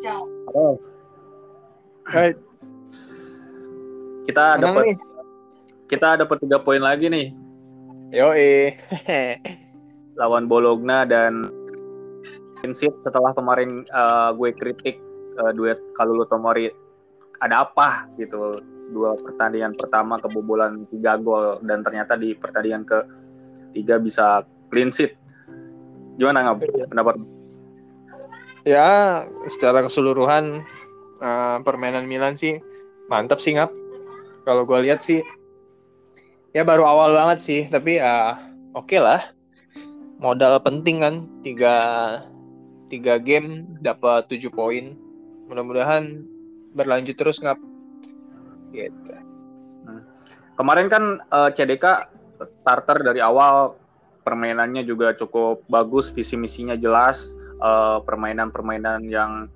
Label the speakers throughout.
Speaker 1: Halo.
Speaker 2: Hai.
Speaker 1: Kita
Speaker 2: Menang
Speaker 1: dapat
Speaker 2: nih.
Speaker 1: kita dapat tiga poin lagi nih
Speaker 2: Yoi.
Speaker 1: lawan Bologna dan Prinsip setelah kemarin eh, gue kritik eh, duet Kalulu Tomori ada apa gitu dua pertandingan pertama kebobolan tiga gol dan ternyata di pertandingan ke tiga bisa clean sheet gimana nggak pendapat
Speaker 2: ya, secara keseluruhan eh, permainan Milan sih mantap sih ngap. Kalau gue lihat sih ya baru awal banget sih, tapi ya oke lah. Modal penting kan tiga tiga game dapat tujuh poin. Mudah-mudahan berlanjut terus ngap. Gitu.
Speaker 1: kemarin kan eh, CDK starter dari awal permainannya juga cukup bagus visi misinya jelas eh, permainan-permainan yang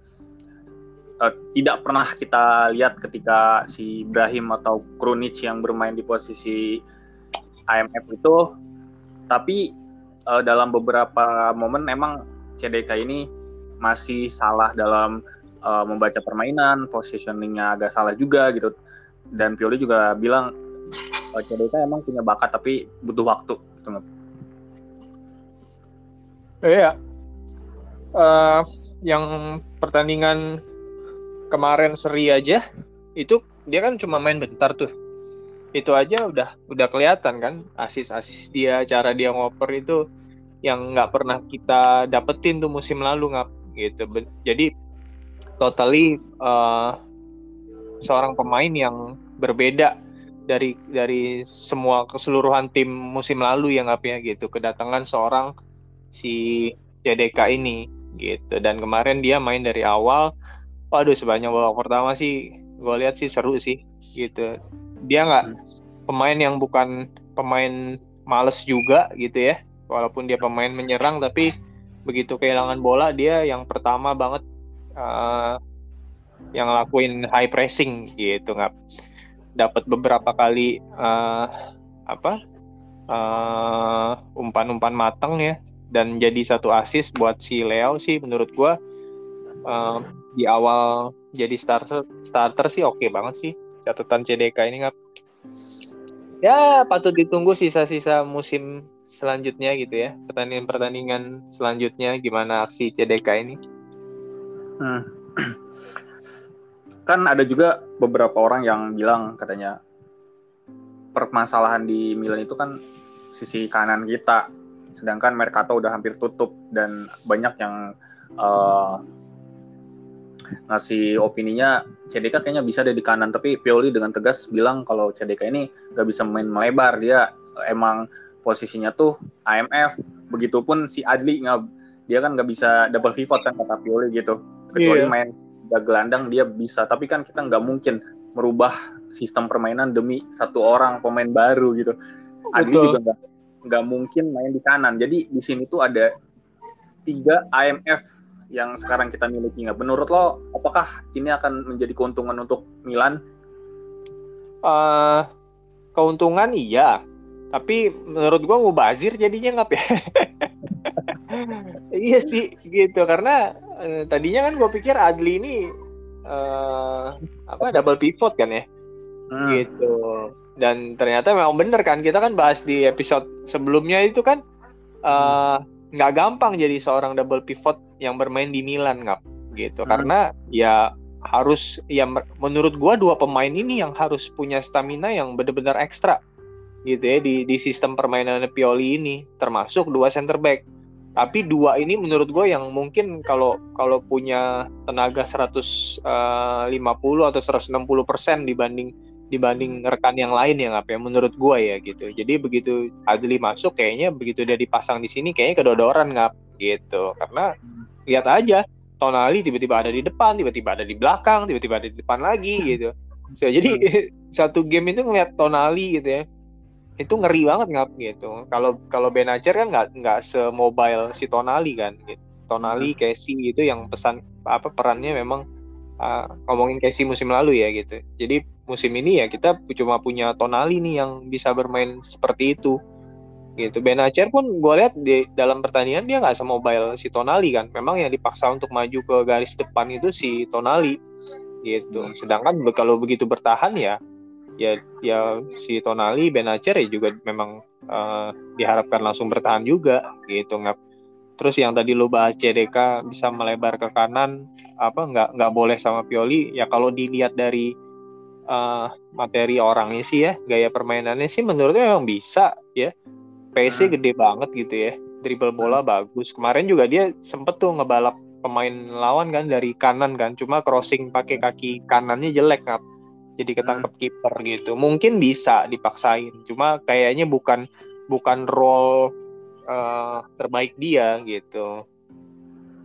Speaker 1: eh, tidak pernah kita lihat ketika si Ibrahim atau Krunic yang bermain di posisi IMF itu tapi eh, dalam beberapa momen emang CDK ini masih salah dalam eh, membaca permainan positioningnya agak salah juga gitu dan Pioli juga bilang eh, CDK emang punya bakat tapi butuh waktu gitu?
Speaker 2: Iya. Eh, yang pertandingan kemarin seri aja itu dia kan cuma main bentar tuh. Itu aja udah udah kelihatan kan asis-asis dia, cara dia ngoper itu yang nggak pernah kita dapetin tuh musim lalu ngap gitu. Jadi totally eh, seorang pemain yang berbeda dari dari semua keseluruhan tim musim lalu yang ngap ya gitu. Kedatangan seorang si CDK ini gitu. Dan kemarin dia main dari awal waduh sebanyak babak pertama sih gue lihat sih seru sih gitu. Dia nggak pemain yang bukan pemain males juga gitu ya. Walaupun dia pemain menyerang tapi begitu kehilangan bola dia yang pertama banget eh, yang lakuin high pressing gitu. Nggak dapat beberapa kali eh, apa eh, umpan-umpan matang ya dan jadi satu assist buat si Leo sih menurut gua. Eh, di awal jadi starter starter sih oke banget sih. Catatan CDK ini nggak ya patut ditunggu sisa-sisa musim selanjutnya gitu ya. Pertandingan-pertandingan selanjutnya gimana aksi CDK ini.
Speaker 1: Hmm. kan ada juga beberapa orang yang bilang katanya permasalahan di Milan itu kan sisi kanan kita sedangkan Mercato udah hampir tutup dan banyak yang eh, ngasih opininya CDK kayaknya bisa deh di kanan. Tapi Pioli dengan tegas bilang kalau CDK ini nggak bisa main melebar. Dia emang posisinya tuh IMF begitupun si Adli nggak dia kan nggak bisa double pivot kan kata Pioli gitu. Kecuali
Speaker 2: Iya.
Speaker 1: main tiga gelandang dia bisa. Tapi kan kita nggak mungkin merubah sistem permainan demi satu orang pemain baru gitu. Adli
Speaker 2: Betul.
Speaker 1: juga nggak nggak mungkin main di kanan. Jadi di sini tuh ada tiga IMF yang sekarang kita miliki. Nggak menurut lo apakah ini akan menjadi keuntungan untuk Milan?
Speaker 2: Eh, keuntungan iya. Tapi menurut gua mubazir jadinya nggak ya. Iya sih gitu. Karena eh, tadinya kan gue pikir Adli ini eh apa double pivot kan ya?
Speaker 1: Hmm,
Speaker 2: gitu dan ternyata memang bener kan kita kan bahas di episode sebelumnya itu kan eh, nggak gampang jadi seorang double pivot yang bermain di Milan nggak gitu
Speaker 1: Hmm.
Speaker 2: karena ya harus ya menurut gua dua pemain ini yang harus punya stamina yang benar-benar ekstra gitu ya di di sistem permainan Pioli ini termasuk dua center back tapi dua ini menurut gue yang mungkin kalau kalau punya tenaga 150 atau 160 persen dibanding dibanding rekan yang lain yang apa ya menurut gue ya gitu. Jadi begitu Adli masuk kayaknya begitu dia dipasang di sini kayaknya kedodoran ngap gitu. Karena lihat aja Tonali tiba-tiba ada di depan tiba-tiba ada di belakang tiba-tiba ada di depan lagi gitu. So, jadi satu game itu ngeliat Tonali gitu ya itu ngeri banget ngap gitu. Kalau kalau Benacer kan nggak nggak semobile si Tonali kan gitu. Tonali Casey itu yang pesan apa perannya memang uh, ngomongin Casey musim lalu ya gitu. Jadi musim ini ya kita cuma punya Tonali nih yang bisa bermain seperti itu. Gitu. Benacer pun gue lihat di dalam pertandingan dia nggak semobile si Tonali kan. Memang yang dipaksa untuk maju ke garis depan itu si Tonali. Gitu. Sedangkan kalau begitu bertahan ya ya ya si Tonali Benacer ya juga memang uh, diharapkan langsung bertahan juga. Gitu nggak terus yang tadi lu bahas CDK bisa melebar ke kanan apa nggak nggak boleh sama Pioli. Ya kalau dilihat dari uh, materi orangnya sih ya gaya permainannya sih menurutnya memang bisa ya pace hmm. gede banget gitu ya dribble bola hmm. bagus kemarin juga dia sempet tuh ngebalap pemain lawan kan dari kanan kan cuma crossing pakai kaki kanannya jelek ngap jadi ketangkep hmm. kiper gitu mungkin bisa dipaksain cuma kayaknya bukan bukan role uh, terbaik dia gitu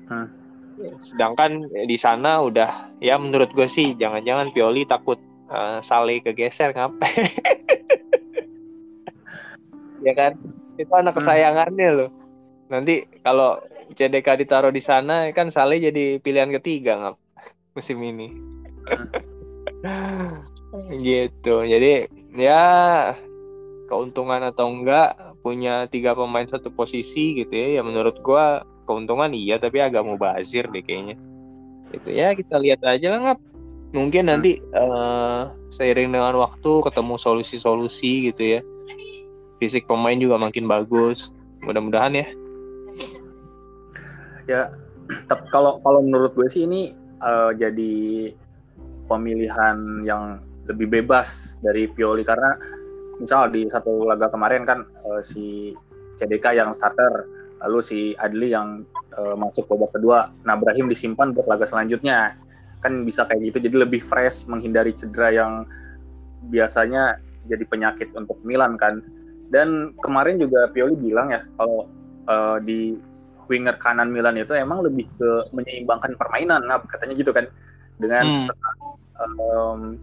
Speaker 2: hmm. sedangkan di sana udah ya menurut gue sih jangan-jangan Pioli takut uh, Sale kegeser ngapain? Ya kan? Itu anak hmm. kesayangannya loh. Nanti kalau CDK ditaruh di sana kan Sale jadi pilihan ketiga nggak musim ini. Hmm. gitu. Jadi ya keuntungan atau enggak punya tiga pemain satu posisi gitu ya ya menurut gua keuntungan iya tapi agak mau bazir deh kayaknya. Itu ya kita lihat aja lah ngap mungkin hmm. nanti uh, seiring dengan waktu ketemu solusi-solusi gitu ya. Fisik pemain juga makin bagus. Mudah-mudahan ya.
Speaker 1: Ya kalau kalau menurut gue sih ini uh, jadi pemilihan yang lebih bebas dari Pioli. Karena misal di satu laga kemarin kan uh, si CDK yang starter lalu si Adli yang uh, masuk babak kedua. Nah Brahim disimpan buat laga selanjutnya kan bisa kayak gitu jadi lebih fresh menghindari cedera yang biasanya jadi penyakit untuk Milan kan dan kemarin juga Pioli bilang ya kalau uh, di winger kanan Milan itu emang lebih ke menyeimbangkan permainan, nah katanya gitu kan dengan hmm. um,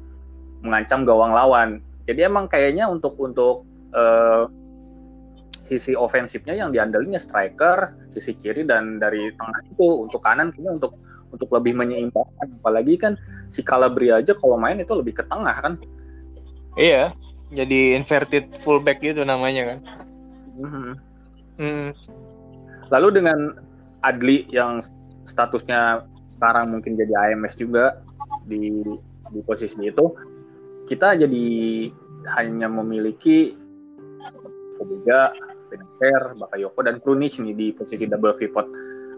Speaker 1: mengancam gawang lawan. Jadi emang kayaknya untuk untuk uh, sisi ofensifnya yang diandalinnya striker, sisi kiri dan dari tengah itu untuk kanan kayaknya untuk untuk lebih menyeimbangkan. Apalagi kan si Calabria aja kalau main itu lebih ke tengah kan.
Speaker 2: Iya, jadi inverted fullback gitu namanya kan.
Speaker 1: Mm-hmm. Hmm. Lalu dengan Adli yang statusnya sekarang mungkin jadi AMS juga di di posisi itu, kita jadi hanya memiliki Kobega, Benacer, Bakayoko dan Krunic nih di posisi double pivot.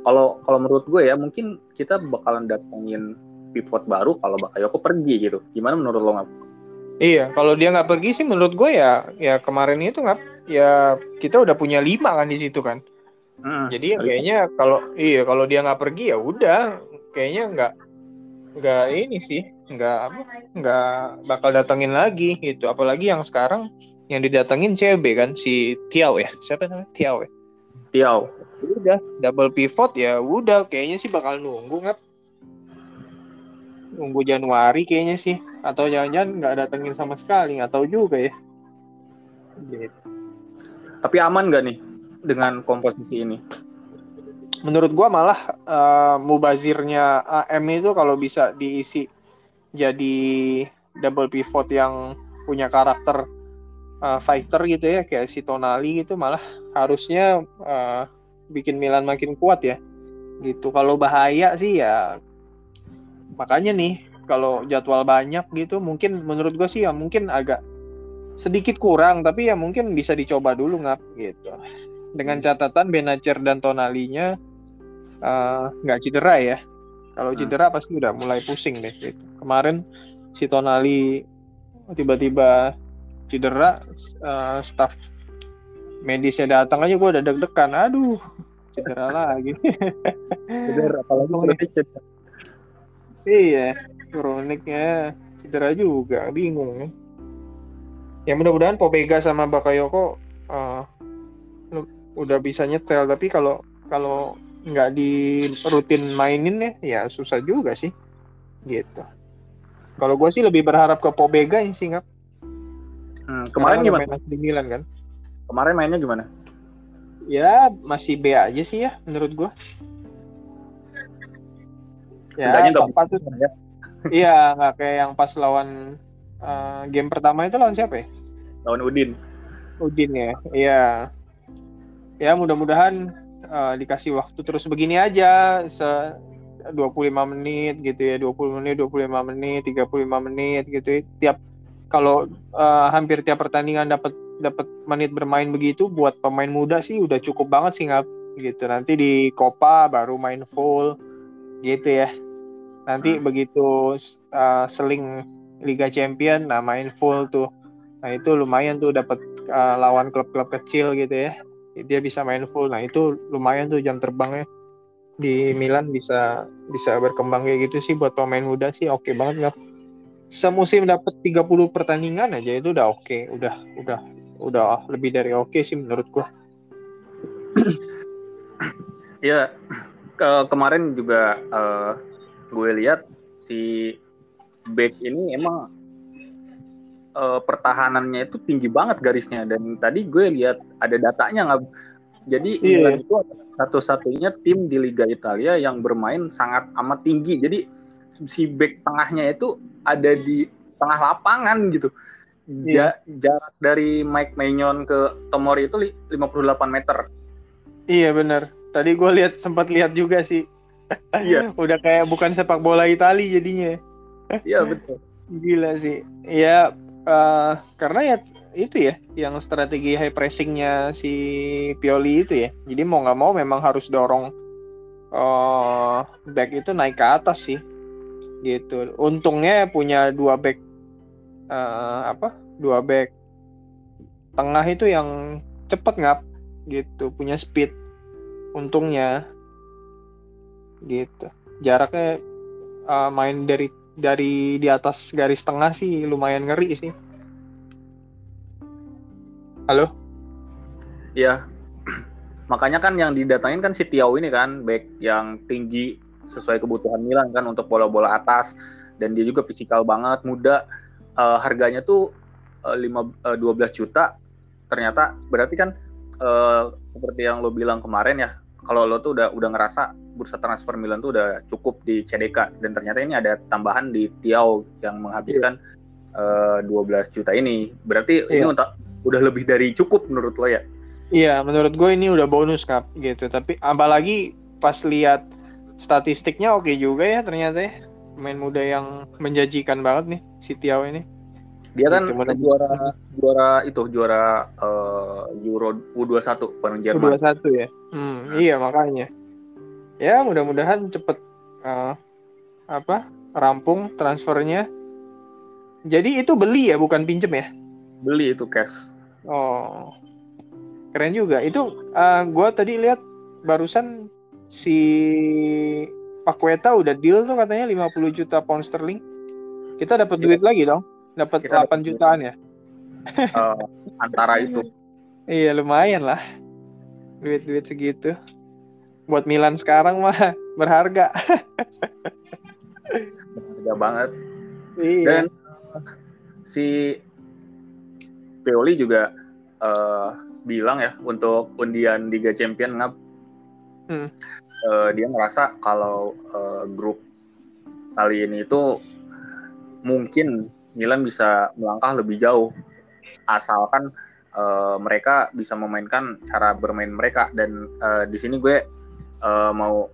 Speaker 1: Kalau kalau menurut gue ya mungkin kita bakalan datengin pivot baru kalau Bakayoko pergi gitu. Gimana menurut lo nggak?
Speaker 2: Iya, kalau dia nggak pergi sih menurut gue ya ya kemarin itu nggak ya kita udah punya lima kan di situ kan. Hmm, Jadi ya kayaknya kalau iya kalau dia nggak pergi ya udah kayaknya nggak nggak ini sih nggak apa nggak bakal datengin lagi gitu. Apalagi yang sekarang yang didatengin CB kan si Tiao ya siapa namanya Tiao ya.
Speaker 1: Tiao.
Speaker 2: Udah double pivot ya udah kayaknya sih bakal nunggu nggak nunggu Januari kayaknya sih atau jangan-jangan nggak datengin sama sekali nggak tahu juga ya
Speaker 1: gitu. tapi aman nggak nih dengan komposisi ini
Speaker 2: menurut gua malah uh, mubazirnya AM itu kalau bisa diisi jadi double pivot yang punya karakter uh, fighter gitu ya kayak si Tonali gitu malah harusnya uh, bikin Milan makin kuat ya. Gitu. Kalau bahaya sih ya makanya nih kalau jadwal banyak gitu mungkin menurut gue sih ya mungkin agak sedikit kurang tapi ya mungkin bisa dicoba dulu ngap gitu. Dengan catatan Benacer dan Tonalinya eh, nggak uh, cedera ya. Kalau hmm. cedera pasti udah mulai pusing deh gitu. Kemarin si Tonali tiba-tiba cedera uh, staff medisnya datang aja gue udah deg-degan. Aduh cedera lagi.
Speaker 1: Cedera apalagi cedera.
Speaker 2: Iya kroniknya cedera juga bingung ya mudah-mudahan Pobega sama Bakayoko uh, udah bisa nyetel. Tapi kalau kalau nggak di rutin mainin ya ya susah juga sih. Gitu. Kalau gue sih lebih berharap ke Pobega sih nggak
Speaker 1: hmm, kemarin gimana?
Speaker 2: di Milan kan
Speaker 1: kemarin mainnya gimana?
Speaker 2: Ya masih B aja sih ya menurut gue
Speaker 1: ya, nggak patut ya.
Speaker 2: Iya nggak kayak yang pas lawan uh, game pertama itu lawan siapa ya?
Speaker 1: Lawan Udin.
Speaker 2: Udin ya iya. Ya mudah-mudahan uh, dikasih waktu terus begini aja se 25 menit gitu ya 20 menit 25 menit 35 menit gitu ya. tiap kalau uh, hampir tiap pertandingan dapat dapat menit bermain begitu buat pemain muda sih udah cukup banget sih nggak gitu nanti di Copa baru main full gitu ya. Nanti hmm. begitu uh, seling Liga Champion nah main full tuh. Nah itu lumayan tuh dapat uh, lawan klub-klub kecil gitu ya. Dia bisa main full nah itu lumayan tuh jam terbangnya. Di Milan bisa bisa berkembang kayak gitu sih buat pemain muda sih oke okay banget nggak semusim dapat 30 pertandingan aja itu udah oke okay. udah udah udah lebih dari oke okay sih menurut gua.
Speaker 1: Ya ke kemarin juga uh, gue lihat si back ini emang uh, pertahanannya itu tinggi banget garisnya. Dan tadi gue lihat ada datanya nggak? Jadi yeah. itu satu-satunya tim di Liga Italia yang bermain sangat amat tinggi. Jadi si back tengahnya itu ada di tengah lapangan gitu yeah. jarak dari Mike Maignan ke Tomori itu 58 meter.
Speaker 2: Iya benar. Tadi gue lihat sempat lihat juga sih. Iya. Udah kayak bukan sepak bola Italia jadinya.
Speaker 1: Iya betul.
Speaker 2: Gila sih. Ya uh, karena ya itu ya yang strategi high pressingnya si Pioli itu ya. Jadi mau nggak mau memang harus dorong uh, back itu naik ke atas sih. Gitu. Untungnya punya dua back uh, apa dua back tengah itu yang cepet ngap gitu punya speed untungnya gitu jaraknya uh, main dari dari di atas garis tengah sih lumayan ngeri sih. Halo?
Speaker 1: Iya. Makanya kan yang didatangin kan si Tiao ini kan back yang tinggi sesuai kebutuhan Milan kan untuk bola-bola atas dan dia juga fisikal banget, muda. Uh, harganya tuh uh, 5 uh, 12 juta. Ternyata berarti kan uh, seperti yang lo bilang kemarin ya, kalau lo tuh udah udah ngerasa bursa transfer Milan tuh udah cukup di CDK dan ternyata ini ada tambahan di Tiao yang menghabiskan yeah. uh, 12 juta ini. Berarti yeah. ini untuk udah lebih dari cukup menurut lo ya?
Speaker 2: Iya, menurut gue ini udah bonus kap gitu. Tapi apalagi pas lihat statistiknya oke juga ya ternyata ya. Main muda yang menjanjikan banget nih si Tiao ini.
Speaker 1: Dia kan Cuma juara juara itu juara uh, Euro U21 bareng Jerman.
Speaker 2: U21 ya. Hmm, iya makanya ya mudah-mudahan cepet uh, apa rampung transfernya jadi itu beli ya bukan pinjem ya
Speaker 1: beli itu cash
Speaker 2: oh keren juga itu uh, gua tadi lihat barusan si Pakweta udah deal tuh katanya 50 juta pound sterling kita dapat duit lagi dong dapat 8 jutaan ya
Speaker 1: uh, antara itu
Speaker 2: iya lumayan lah duit-duit segitu buat Milan sekarang mah berharga.
Speaker 1: berharga banget. Iya. Dan si Pioli juga uh, bilang ya untuk undian Liga Champion ngap hmm. Uh, dia merasa kalau uh, grup kali ini itu mungkin Milan bisa melangkah lebih jauh asalkan uh, mereka bisa memainkan cara bermain mereka dan uh, di sini gue uh, mau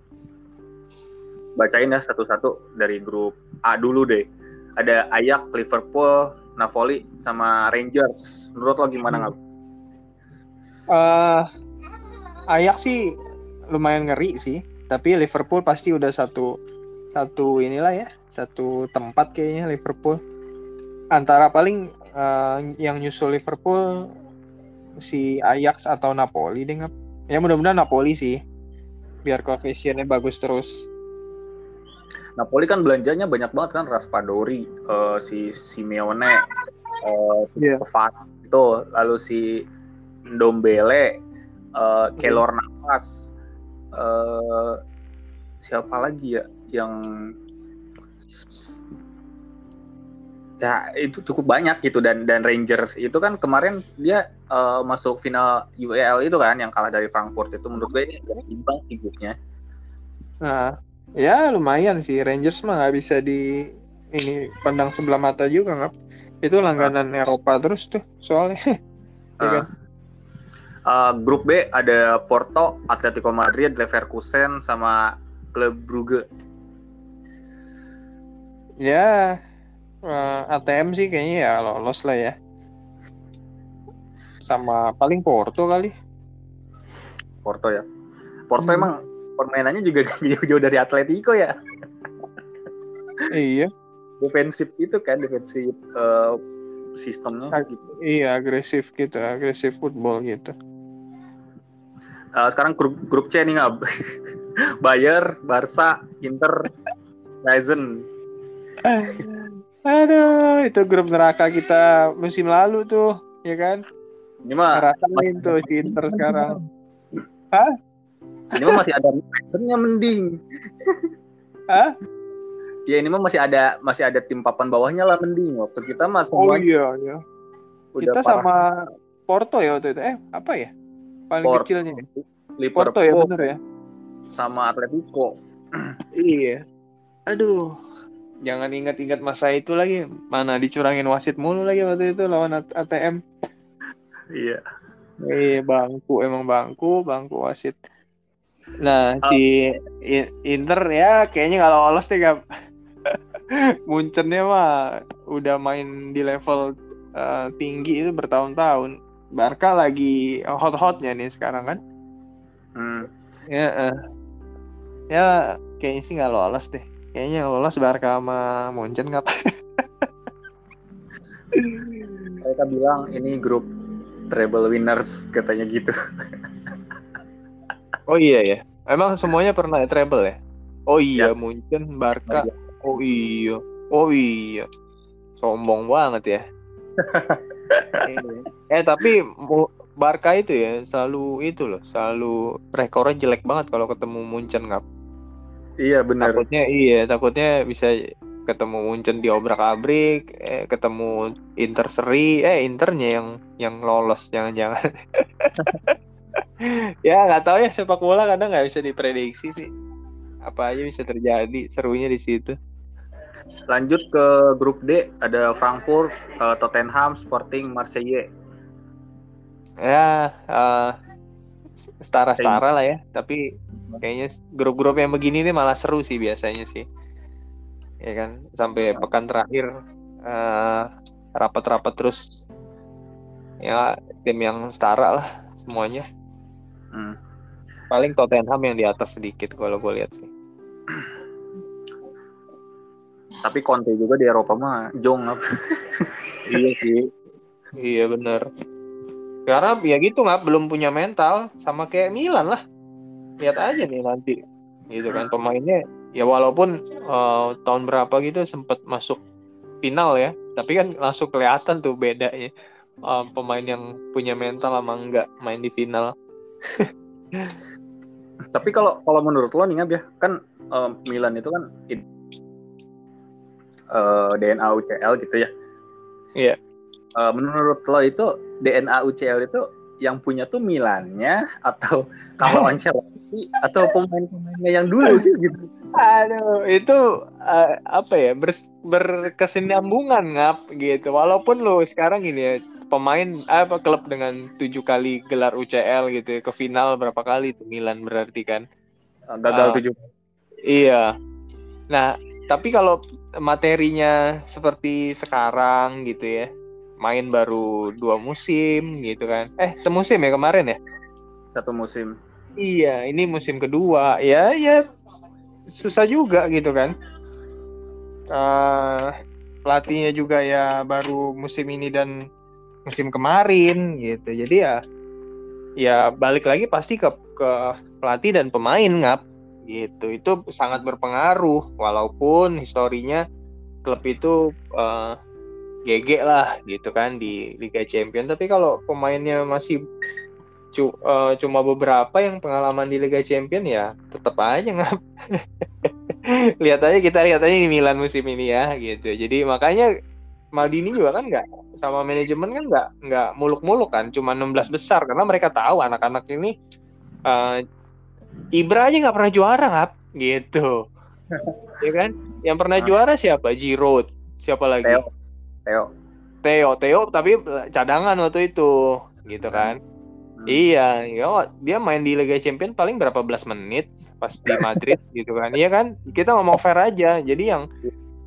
Speaker 1: bacain ya satu-satu dari grup A dulu deh. Ada Ayak, Liverpool, Napoli, sama Rangers. Menurut lo gimana nggak?
Speaker 2: Uh, Ayak sih lumayan ngeri sih, tapi Liverpool pasti udah satu satu inilah ya, satu tempat kayaknya Liverpool. Antara paling uh, yang nyusul Liverpool si Ajax atau Napoli deh Ya mudah-mudahan Napoli sih biar koefisiennya bagus terus.
Speaker 1: Napoli kan belanjanya banyak banget kan Raspadori, uh, si Simeone, uh, yeah. itu, lalu si Dombele, uh, Kelor yeah. Navas, uh, siapa lagi ya yang ya itu cukup banyak gitu dan dan Rangers itu kan kemarin dia uh, masuk final UEL itu kan yang kalah dari Frankfurt itu menurut gue ini agak seimbang figurnya.
Speaker 2: Nah, ya lumayan sih Rangers mah nggak bisa di ini pandang sebelah mata juga nggak. Itu langganan uh. Eropa terus tuh soalnya.
Speaker 1: uh. Uh, grup B ada Porto, Atletico Madrid, Leverkusen, sama Klub Brugge.
Speaker 2: Ya, uh, ATM sih kayaknya ya lolos lah ya. Sama paling Porto kali.
Speaker 1: Porto ya. Porto hmm. emang permainannya juga jauh-jauh dari Atletico ya.
Speaker 2: iya.
Speaker 1: Defensif itu kan, defensif uh, sistemnya
Speaker 2: Ag gitu. Iya, agresif gitu, agresif football gitu.
Speaker 1: Uh, sekarang grup grup C nih ngab. Bayer, Barca, Inter, Ryzen.
Speaker 2: Aduh, itu grup neraka kita musim lalu tuh, ya kan?
Speaker 1: Ini mah
Speaker 2: rasain tuh si Inter sekarang. Hah?
Speaker 1: Ini mah masih ada Ryzennya mending.
Speaker 2: Hah?
Speaker 1: Ya ini mah masih ada masih ada tim papan bawahnya lah mending. Waktu kita mah
Speaker 2: semua Oh iya, iya. Kita parah. sama Porto ya waktu itu. Eh, apa ya? Paling Port kecilnya.
Speaker 1: Liverpool.
Speaker 2: Porto ya bener ya.
Speaker 1: Sama Atletico.
Speaker 2: iya. Aduh. Jangan ingat-ingat masa itu lagi. Mana dicurangin wasit mulu lagi waktu itu lawan ATM.
Speaker 1: Iya.
Speaker 2: Iya bangku emang bangku bangku wasit. Nah oh. si Inter ya kayaknya nggak lolos deh gak. Muncennya mah udah main di level uh, tinggi itu bertahun-tahun. Barca lagi hot-hotnya nih sekarang kan.
Speaker 1: Hmm.
Speaker 2: Ya, uh. ya kayaknya sih nggak lolos deh. Kayaknya lolos Barca sama Munchen nggak?
Speaker 1: Mereka bilang ini grup treble winners katanya gitu.
Speaker 2: oh iya ya. Emang semuanya pernah ya treble ya? Oh iya, ya. Munchen, Barca. Oh iya. Oh iya. Sombong banget ya. eh tapi Barca itu ya selalu itu loh, selalu rekornya jelek banget kalau ketemu Munchen nggak?
Speaker 1: Iya benar.
Speaker 2: Takutnya iya, takutnya bisa ketemu Munchen di obrak abrik, eh, ketemu Inter seri, eh Internya yang yang lolos jangan-jangan. ya nggak tahu ya sepak bola kadang nggak bisa diprediksi sih. Apa aja bisa terjadi, serunya di situ.
Speaker 1: Lanjut ke grup D ada Frankfurt, uh, Tottenham, Sporting, Marseille.
Speaker 2: Ya, uh, setara-setara lah ya, tapi kayaknya grup-grup yang begini nih malah seru sih biasanya sih. Ya kan sampai ya. pekan terakhir uh, rapat-rapat terus. Ya tim yang setara lah semuanya. Hmm. paling Tottenham yang di atas sedikit kalau gue lihat sih.
Speaker 1: Tapi Conte juga di Eropa mah jong
Speaker 2: iya sih. Iya bener karena ya gitu nggak belum punya mental. Sama kayak Milan lah. Lihat aja nih nanti. Gitu kan pemainnya. Ya walaupun uh, tahun berapa gitu sempat masuk final ya. Tapi kan langsung kelihatan tuh bedanya uh, pemain yang punya mental sama enggak main di final.
Speaker 1: Tapi kalau kalau menurut lo nih ya kan uh, Milan itu kan uh, DNA UCL gitu ya.
Speaker 2: Iya. yeah.
Speaker 1: Uh, menurut lo itu DNA UCL itu yang punya tuh Milannya atau kalau Ancelotti atau pemain-pemainnya yang dulu sih gitu.
Speaker 2: Aduh, itu uh, apa ya ber, berkesinambungan ngap gitu. Walaupun lo sekarang ini ya pemain apa klub dengan tujuh kali gelar UCL gitu ya, ke final berapa kali itu Milan berarti kan
Speaker 1: gagal uh, tujuh.
Speaker 2: Iya. Nah, tapi kalau materinya seperti sekarang gitu ya main baru dua musim gitu kan. Eh semusim ya kemarin ya?
Speaker 1: Satu musim.
Speaker 2: Iya ini musim kedua. Ya ya susah juga gitu kan. Uh, pelatihnya juga ya baru musim ini dan musim kemarin gitu. Jadi ya ya balik lagi pasti ke ke pelatih dan pemain ngap. Gitu. Itu sangat berpengaruh walaupun historinya klub itu uh, GG lah gitu kan di Liga Champions. Tapi kalau pemainnya masih cu uh, cuma beberapa yang pengalaman di Liga Champions ya tetap aja nggak lihat aja kita lihat aja di Milan musim ini ya gitu. Jadi makanya Maldini juga kan nggak sama manajemen kan nggak nggak muluk-muluk kan cuma 16 besar. Karena mereka tahu anak-anak ini uh, Ibra aja nggak pernah juara nggak gitu. Ya kan? Yang pernah nah. juara siapa? Giroud. Siapa lagi? Theo.
Speaker 1: Theo.
Speaker 2: Theo, Theo tapi cadangan waktu itu, gitu kan. Iya, ya dia main di Liga Champions paling berapa belas menit pas di Madrid gitu kan. Iya kan? Kita ngomong fair aja. Jadi yang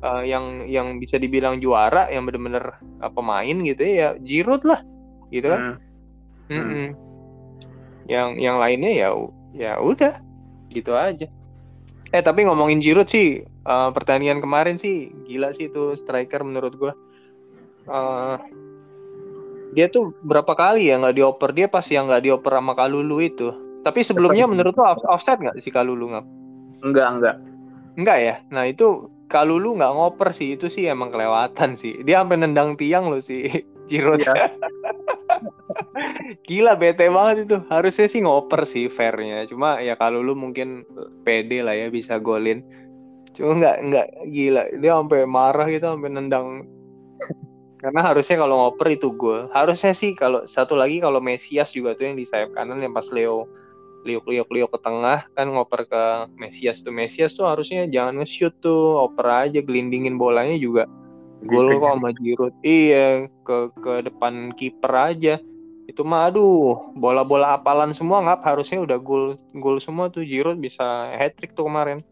Speaker 2: uh, yang yang bisa dibilang juara yang bener-bener uh, pemain gitu ya Giroud lah. Gitu kan. Hmm. Hmm. Yang yang lainnya ya ya udah gitu aja. Eh tapi ngomongin Giroud sih uh, pertandingan kemarin sih gila sih itu striker menurut gua. Uh, dia tuh berapa kali ya nggak dioper dia pas yang nggak dioper sama Kalulu itu. Tapi sebelumnya Kesan. menurut lo offset nggak si Kalulu nggak?
Speaker 1: Enggak enggak.
Speaker 2: Enggak ya. Nah itu Kalulu nggak ngoper sih itu sih emang kelewatan sih. Dia sampai nendang tiang loh si Giroud. Ya. Gila bete banget itu. Harusnya sih ngoper sih fairnya. Cuma ya Kalulu mungkin pede lah ya bisa golin. Cuma nggak nggak gila. Dia sampai marah gitu sampai nendang karena harusnya kalau ngoper itu gol. Harusnya sih kalau satu lagi kalau Mesias juga tuh yang di sayap kanan yang pas Leo Leo Leo Leo ke tengah kan ngoper ke Mesias tuh. Mesias tuh harusnya jangan nge-shoot tuh oper aja gelindingin bolanya juga. Gol kok sama Giroud. Iya ke ke depan kiper aja. Itu mah aduh bola-bola apalan semua ngap. Harusnya udah gol gol semua tuh. Giroud bisa hat trick tuh kemarin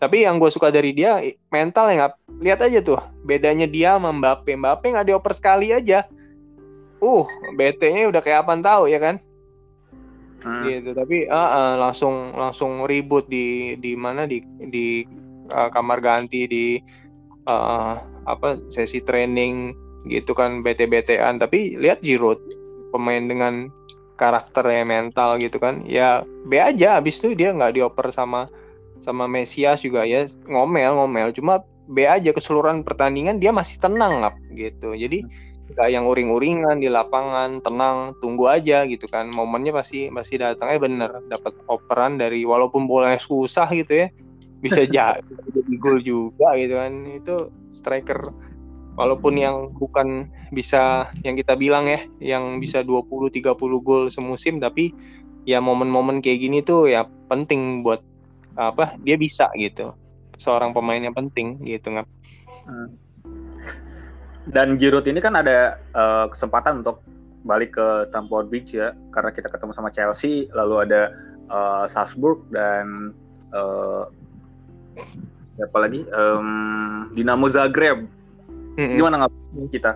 Speaker 2: tapi yang gue suka dari dia mental ya nggak lihat aja tuh bedanya dia sama Mbappe. Mbappe nggak dioper sekali aja. Uh BT-nya udah kayak apa tahu ya kan? Hmm. gitu tapi uh, uh, langsung langsung ribut di di mana di di uh, kamar ganti di uh, apa sesi training gitu kan BT-BTan tapi lihat Giroud pemain dengan karakter ya mental gitu kan. Ya B aja. Abis itu dia nggak dioper sama sama Mesias juga ya ngomel ngomel. Cuma B aja keseluruhan pertandingan dia masih tenang lah gitu. Jadi nggak yang uring-uringan di lapangan tenang tunggu aja gitu kan. Momennya pasti pasti datang. Eh bener dapat operan dari walaupun bolanya susah gitu ya bisa jadi jadi gol juga gitu kan. Itu striker walaupun yang bukan bisa yang kita bilang ya yang bisa 20 30 gol semusim tapi ya momen-momen kayak gini tuh ya penting buat apa dia bisa gitu. Seorang pemain yang penting gitu nggak hmm.
Speaker 1: dan Giroud ini kan ada uh, kesempatan untuk balik ke Stamford Bridge ya karena kita ketemu sama Chelsea lalu ada uh, Salzburg dan uh, apa lagi? Um, Dinamo Zagreb. Mm-hmm. gimana nggak kita?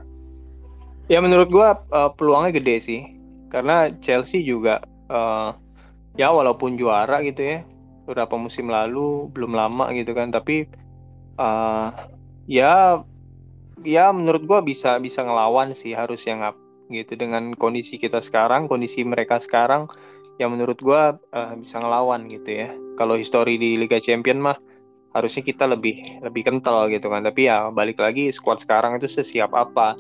Speaker 2: Ya menurut gua uh, peluangnya gede sih. Karena Chelsea juga uh, ya walaupun juara gitu ya beberapa musim lalu belum lama gitu kan. Tapi uh, ya ya menurut gua bisa bisa ngelawan sih harus yang up gitu. Dengan kondisi kita sekarang kondisi mereka sekarang yang menurut gua uh, bisa ngelawan gitu ya. Kalau histori di Liga Champion mah harusnya kita lebih lebih kental gitu kan. Tapi ya balik lagi squad sekarang itu sesiap apa?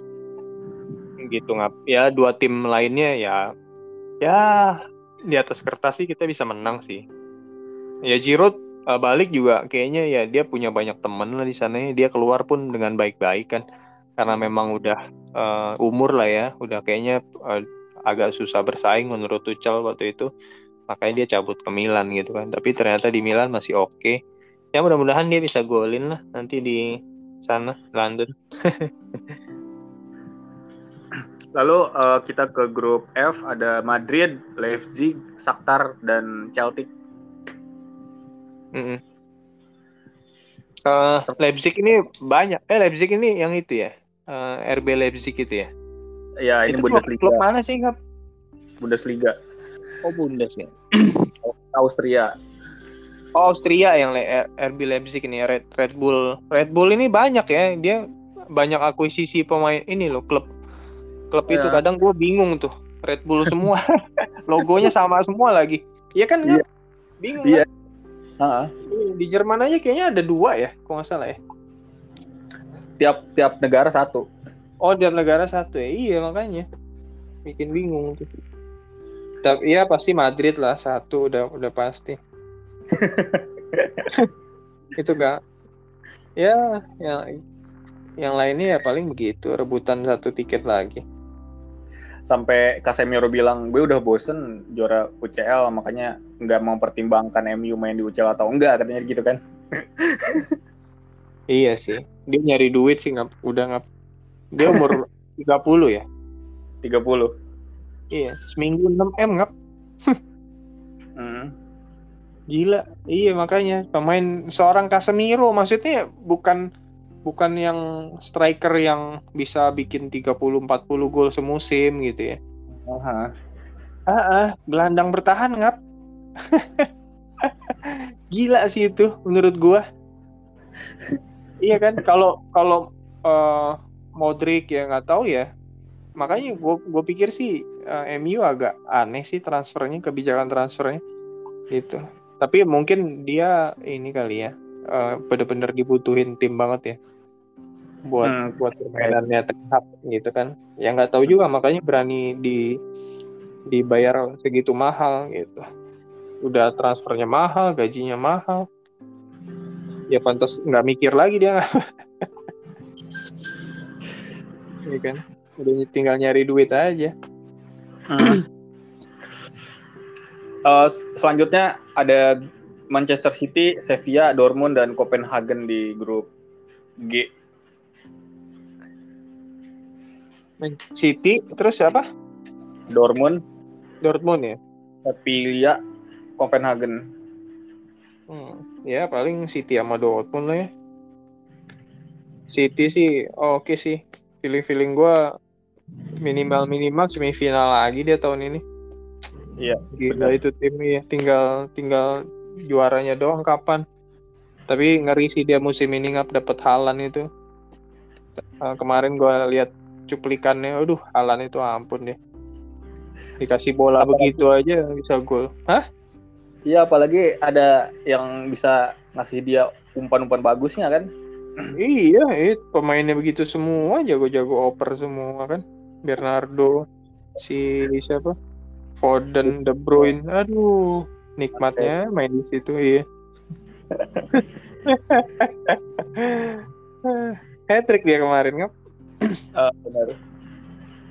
Speaker 2: Gitu ngap ya dua tim lainnya ya ya di atas kertas sih kita bisa menang sih ya Giroud uh, balik juga kayaknya ya dia punya banyak teman lah di sana ya. dia keluar pun dengan baik-baik kan karena memang udah uh, umur lah ya udah kayaknya uh, agak susah bersaing menurut Tuchel waktu itu makanya dia cabut ke Milan gitu kan tapi ternyata di Milan masih oke okay. ya mudah-mudahan dia bisa golin lah nanti di sana London
Speaker 1: Lalu uh, kita ke grup F ada Madrid, Leipzig, Shakhtar dan Celtic.
Speaker 2: Mm uh, Leipzig ini banyak. Eh Leipzig ini yang itu ya. Uh, eh, RB Leipzig itu ya.
Speaker 1: Ya, ini itu Bundesliga.
Speaker 2: Klub mana sih, Kap?
Speaker 1: Bundesliga.
Speaker 2: Oh, Bundes ya.
Speaker 1: Austria.
Speaker 2: Oh, Austria yang Le RB Leipzig ini Red Red Bull. Red Bull ini banyak ya. Dia banyak akuisisi pemain ini loh, klub. Klub ya. itu kadang gue bingung tuh. Red Bull semua. Logonya sama semua lagi. Iya kan? Iya. Bingung. Iya. Kan? Uh-huh. Di Jerman aja kayaknya ada dua ya, kok nggak salah ya.
Speaker 1: Tiap tiap negara satu.
Speaker 2: Oh, tiap negara satu ya. Iya makanya. Bikin bingung tuh. Tapi iya pasti Madrid lah satu udah udah pasti. itu gak ya yang yang lainnya ya paling begitu rebutan satu tiket lagi
Speaker 1: sampai Casemiro bilang gue udah bosen juara UCL makanya nggak mau pertimbangkan MU main di UCL atau enggak katanya gitu kan
Speaker 2: iya sih dia nyari duit sih nggak udah nggak dia umur 30 ya
Speaker 1: 30
Speaker 2: Iya, seminggu 6 M ngap.
Speaker 1: Hmm.
Speaker 2: Gila. Iya makanya pemain seorang Casemiro maksudnya bukan bukan yang striker yang bisa bikin 30 40 gol semusim gitu ya.
Speaker 1: Aha.
Speaker 2: Ah, ah, gelandang bertahan ngap. Gila sih itu menurut gua. iya kan kalau kalau uh, Modric ya nggak tahu ya. Makanya gua gua pikir sih uh, MU agak aneh sih transfernya kebijakan transfernya gitu. Tapi mungkin dia ini kali ya uh, bener-bener dibutuhin tim banget ya buat
Speaker 1: Hmm.
Speaker 2: buat permainannya Ten Hag gitu kan. Ya nggak tahu juga makanya berani di dibayar segitu mahal gitu. Udah transfernya mahal, gajinya mahal. Ya pantas nggak mikir lagi dia. Iya kan? Udah tinggal nyari duit aja.
Speaker 1: Hmm. Eh, selanjutnya ada Manchester City, Sevilla, Dortmund, dan Copenhagen di grup G.
Speaker 2: City terus siapa?
Speaker 1: Dortmund,
Speaker 2: Dortmund ya.
Speaker 1: Sevilla, Copenhagen.
Speaker 2: Hmm, ya paling City sama Dortmund lah ya. City sih oke sih. Feeling-feeling gua minimal minimal semifinal lagi dia tahun ini.
Speaker 1: Iya,
Speaker 2: Gila itu tim ya. Tinggal tinggal juaranya doang kapan. Tapi ngeri sih dia musim ini ngap dapat Halan itu. Eh, kemarin gua lihat cuplikannya, aduh Halan itu ampun deh. Dikasih bola
Speaker 1: Apalagi-
Speaker 2: begitu aja bisa gol. Hah?
Speaker 1: Iya, apalagi ada yang bisa ngasih dia umpan-umpan bagusnya kan.
Speaker 2: Iya, eh, pemainnya begitu semua, jago-jago oper semua kan. Bernardo, si siapa? Foden, De Bruyne. Aduh, nikmatnya main di situ, iya. Hat-trick dia kemarin kan.
Speaker 1: Eh, benar.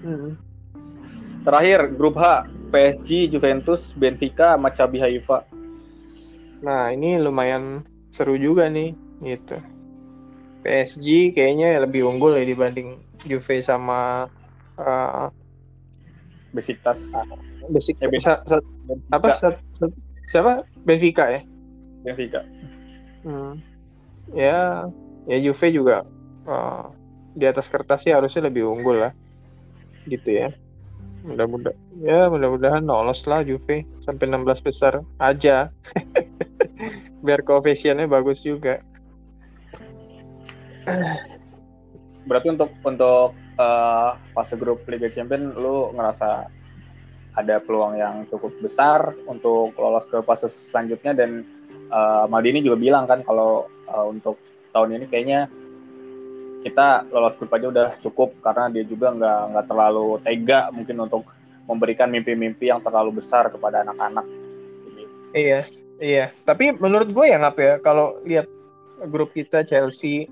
Speaker 2: Hmm.
Speaker 1: Terakhir, grup H, PSG, Juventus, Benfica, Maccabi Haifa.
Speaker 2: Nah, ini lumayan seru juga nih, gitu. PSG kayaknya lebih unggul ya dibanding Juve sama uh,
Speaker 1: Besiktas.
Speaker 2: Besik.
Speaker 1: Eh, Ben-
Speaker 2: sa- sa- apa?
Speaker 1: Benfica.
Speaker 2: sa- sa- siapa? Benfica ya?
Speaker 1: Benfica.
Speaker 2: Hmm. Ya, ya Juve juga uh, di atas kertas sih harusnya lebih unggul lah, gitu ya. Mudah-mudahan, ya mudah-mudahan lolos lah Juve sampai 16 besar aja, biar koefisiennya bagus juga.
Speaker 1: Berarti untuk untuk eh, fase grup Liga Champions lu ngerasa ada peluang yang cukup besar untuk lolos ke fase selanjutnya dan eh, Maldini juga bilang kan kalau eh, untuk tahun ini kayaknya kita lolos grup aja udah cukup karena dia juga nggak nggak terlalu tega mungkin untuk memberikan mimpi-mimpi yang terlalu besar kepada anak-anak.
Speaker 2: Iya, iya. Tapi menurut gue ya ngap ya, kalau lihat grup kita Chelsea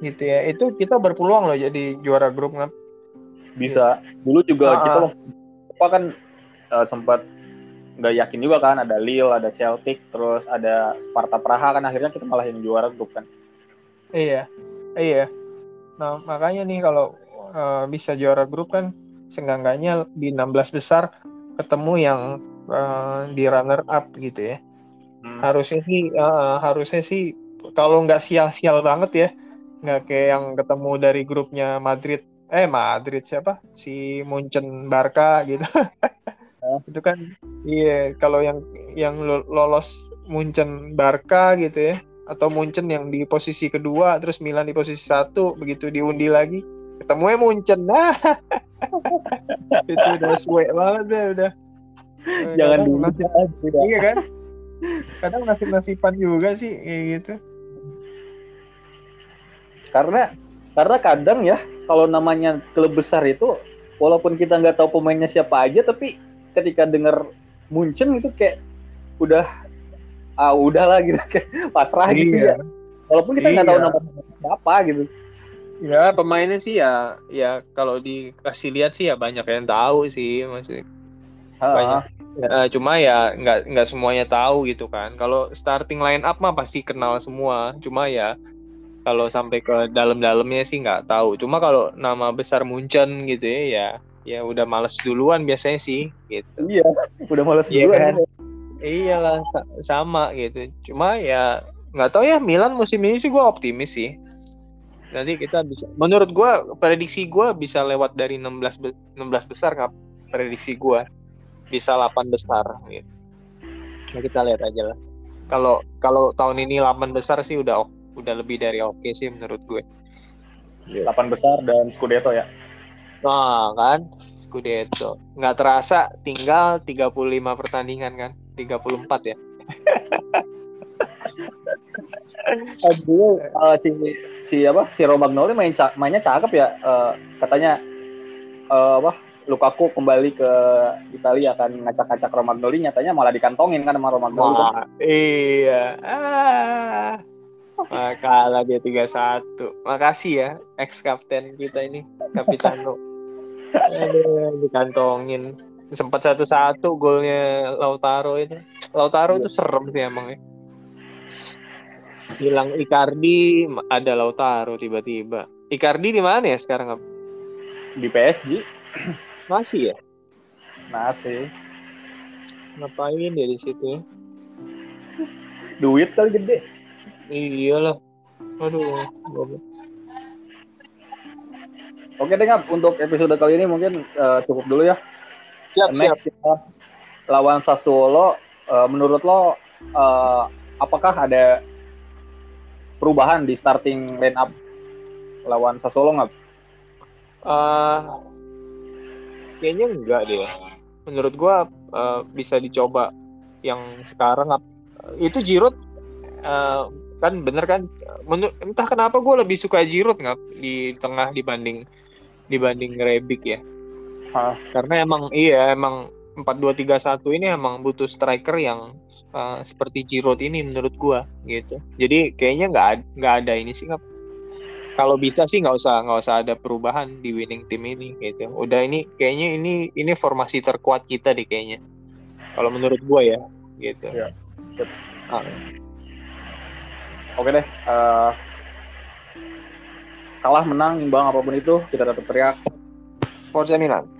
Speaker 2: gitu ya, itu kita berpeluang loh jadi juara grup ngap.
Speaker 1: Bisa. Dulu juga
Speaker 2: Ah,
Speaker 1: kita
Speaker 2: ah.
Speaker 1: waktu apa kan eh, sempat nggak yakin juga kan ada Lille, ada Celtic, terus ada Sparta Praha kan akhirnya kita malah yang juara grup kan.
Speaker 2: Iya, iya. Nah, makanya nih kalau eh, bisa juara grup kan seenggak-enggaknya di 16 besar ketemu yang eh, di runner up gitu ya.
Speaker 1: Hmm.
Speaker 2: Harusnya sih eh, harusnya sih kalau nggak sial-sial banget ya, nggak kayak yang ketemu dari grupnya Madrid. Eh Madrid siapa? Si Munchen Barca gitu. Itu kan iya kalau yang yang lo- lolos Munchen Barca gitu ya atau Munchen yang di posisi kedua terus Milan di posisi satu begitu diundi lagi ketemunya Munchen. Nah. Itu udah suwe banget deh udah.
Speaker 1: Jangan dulu.
Speaker 2: iya kan? Kadang nasib nasiban juga sih kayak gitu.
Speaker 1: Karena karena kadang ya kalau namanya klub besar itu walaupun kita nggak tahu pemainnya siapa aja tapi ketika dengar Munchen itu kayak udah ah udahlah gitu kayak pasrah gitu ya. Walaupun kita nggak tahu
Speaker 2: Iya.
Speaker 1: nama siapa gitu.
Speaker 2: ya pemainnya sih ya ya kalau dikasih lihat sih ya banyak yang tahu sih maksudnya Banyak. Ya, cuma ya nggak nggak semuanya tahu gitu kan. Kalau starting line up mah pasti kenal semua. Cuma ya kalau sampai ke dalam-dalamnya sih nggak tahu. Cuma kalau nama besar Munchen gitu ya, ya ya udah males duluan biasanya sih gitu.
Speaker 1: Iya, udah males
Speaker 2: Iya
Speaker 1: duluan.
Speaker 2: kan? Iyalah sa- sama gitu. Cuma ya nggak tahu ya Milan musim ini sih gue optimis sih. Nanti kita bisa. Menurut gue prediksi gue bisa lewat dari 16 be- 16 besar nggak prediksi gue bisa 8 besar gitu. Nah, kita lihat aja lah. Kalau kalau tahun ini 8 besar sih udah udah lebih dari oke sih menurut gue.
Speaker 1: 8 besar dan Scudetto ya.
Speaker 2: Nah kan Scudetto nggak terasa tinggal 35 pertandingan kan 34 ya.
Speaker 1: Aduh, eh, si si apa si Romagnoli main ca- mainnya cakep ya. Eh, katanya eh, apa Lukaku kembali ke Italia kan ngacak-ngacak Romagnoli nyatanya malah dikantongin kan sama Romagnoli. kan.
Speaker 2: Wah, iya. Ah. Wah, kalah dia 3-1. Makasih ya ex kapten kita ini, Kapitano. Aduh, dikantongin. Sempat satu-satu golnya Lautaro itu. Lautaro itu serem sih emang ya. Hilang Icardi, ada Lautaro tiba-tiba. Icardi di mana ya sekarang?
Speaker 1: Di PSG
Speaker 2: Masih ya?
Speaker 1: masih
Speaker 2: Ngapain dia di situ ya?
Speaker 1: duit kali gede.
Speaker 2: Iyalah. Aduh. goblok.
Speaker 1: Oke deh Ngap, untuk episode kali ini mungkin eh, cukup dulu ya.
Speaker 2: Siap, siap.
Speaker 1: Next kita lawan Sassuolo. Eh, menurut lo eh, apakah ada perubahan di starting line up lawan Sassuolo nggak?
Speaker 2: Eh, kayaknya enggak deh. Menurut gua eh, bisa dicoba yang sekarang itu Giroud eh, kan bener kan Menur- entah kenapa gue lebih suka Giroud nggak di tengah dibanding dibanding Rebic ya
Speaker 1: Hah.
Speaker 2: karena emang iya emang 4-2-3-1 ini emang butuh striker yang eh, seperti Giroud ini menurut gua gitu jadi kayaknya nggak nggak ada ini sih kalau bisa sih nggak usah nggak usah ada perubahan di winning team ini gitu udah ini kayaknya ini ini formasi terkuat kita deh kayaknya kalau menurut gua ya gitu.
Speaker 1: Sip.
Speaker 2: Ah,
Speaker 1: Oke deh. eh, kalah menang imbang apa pun itu kita tetap teriak
Speaker 2: Forza Milan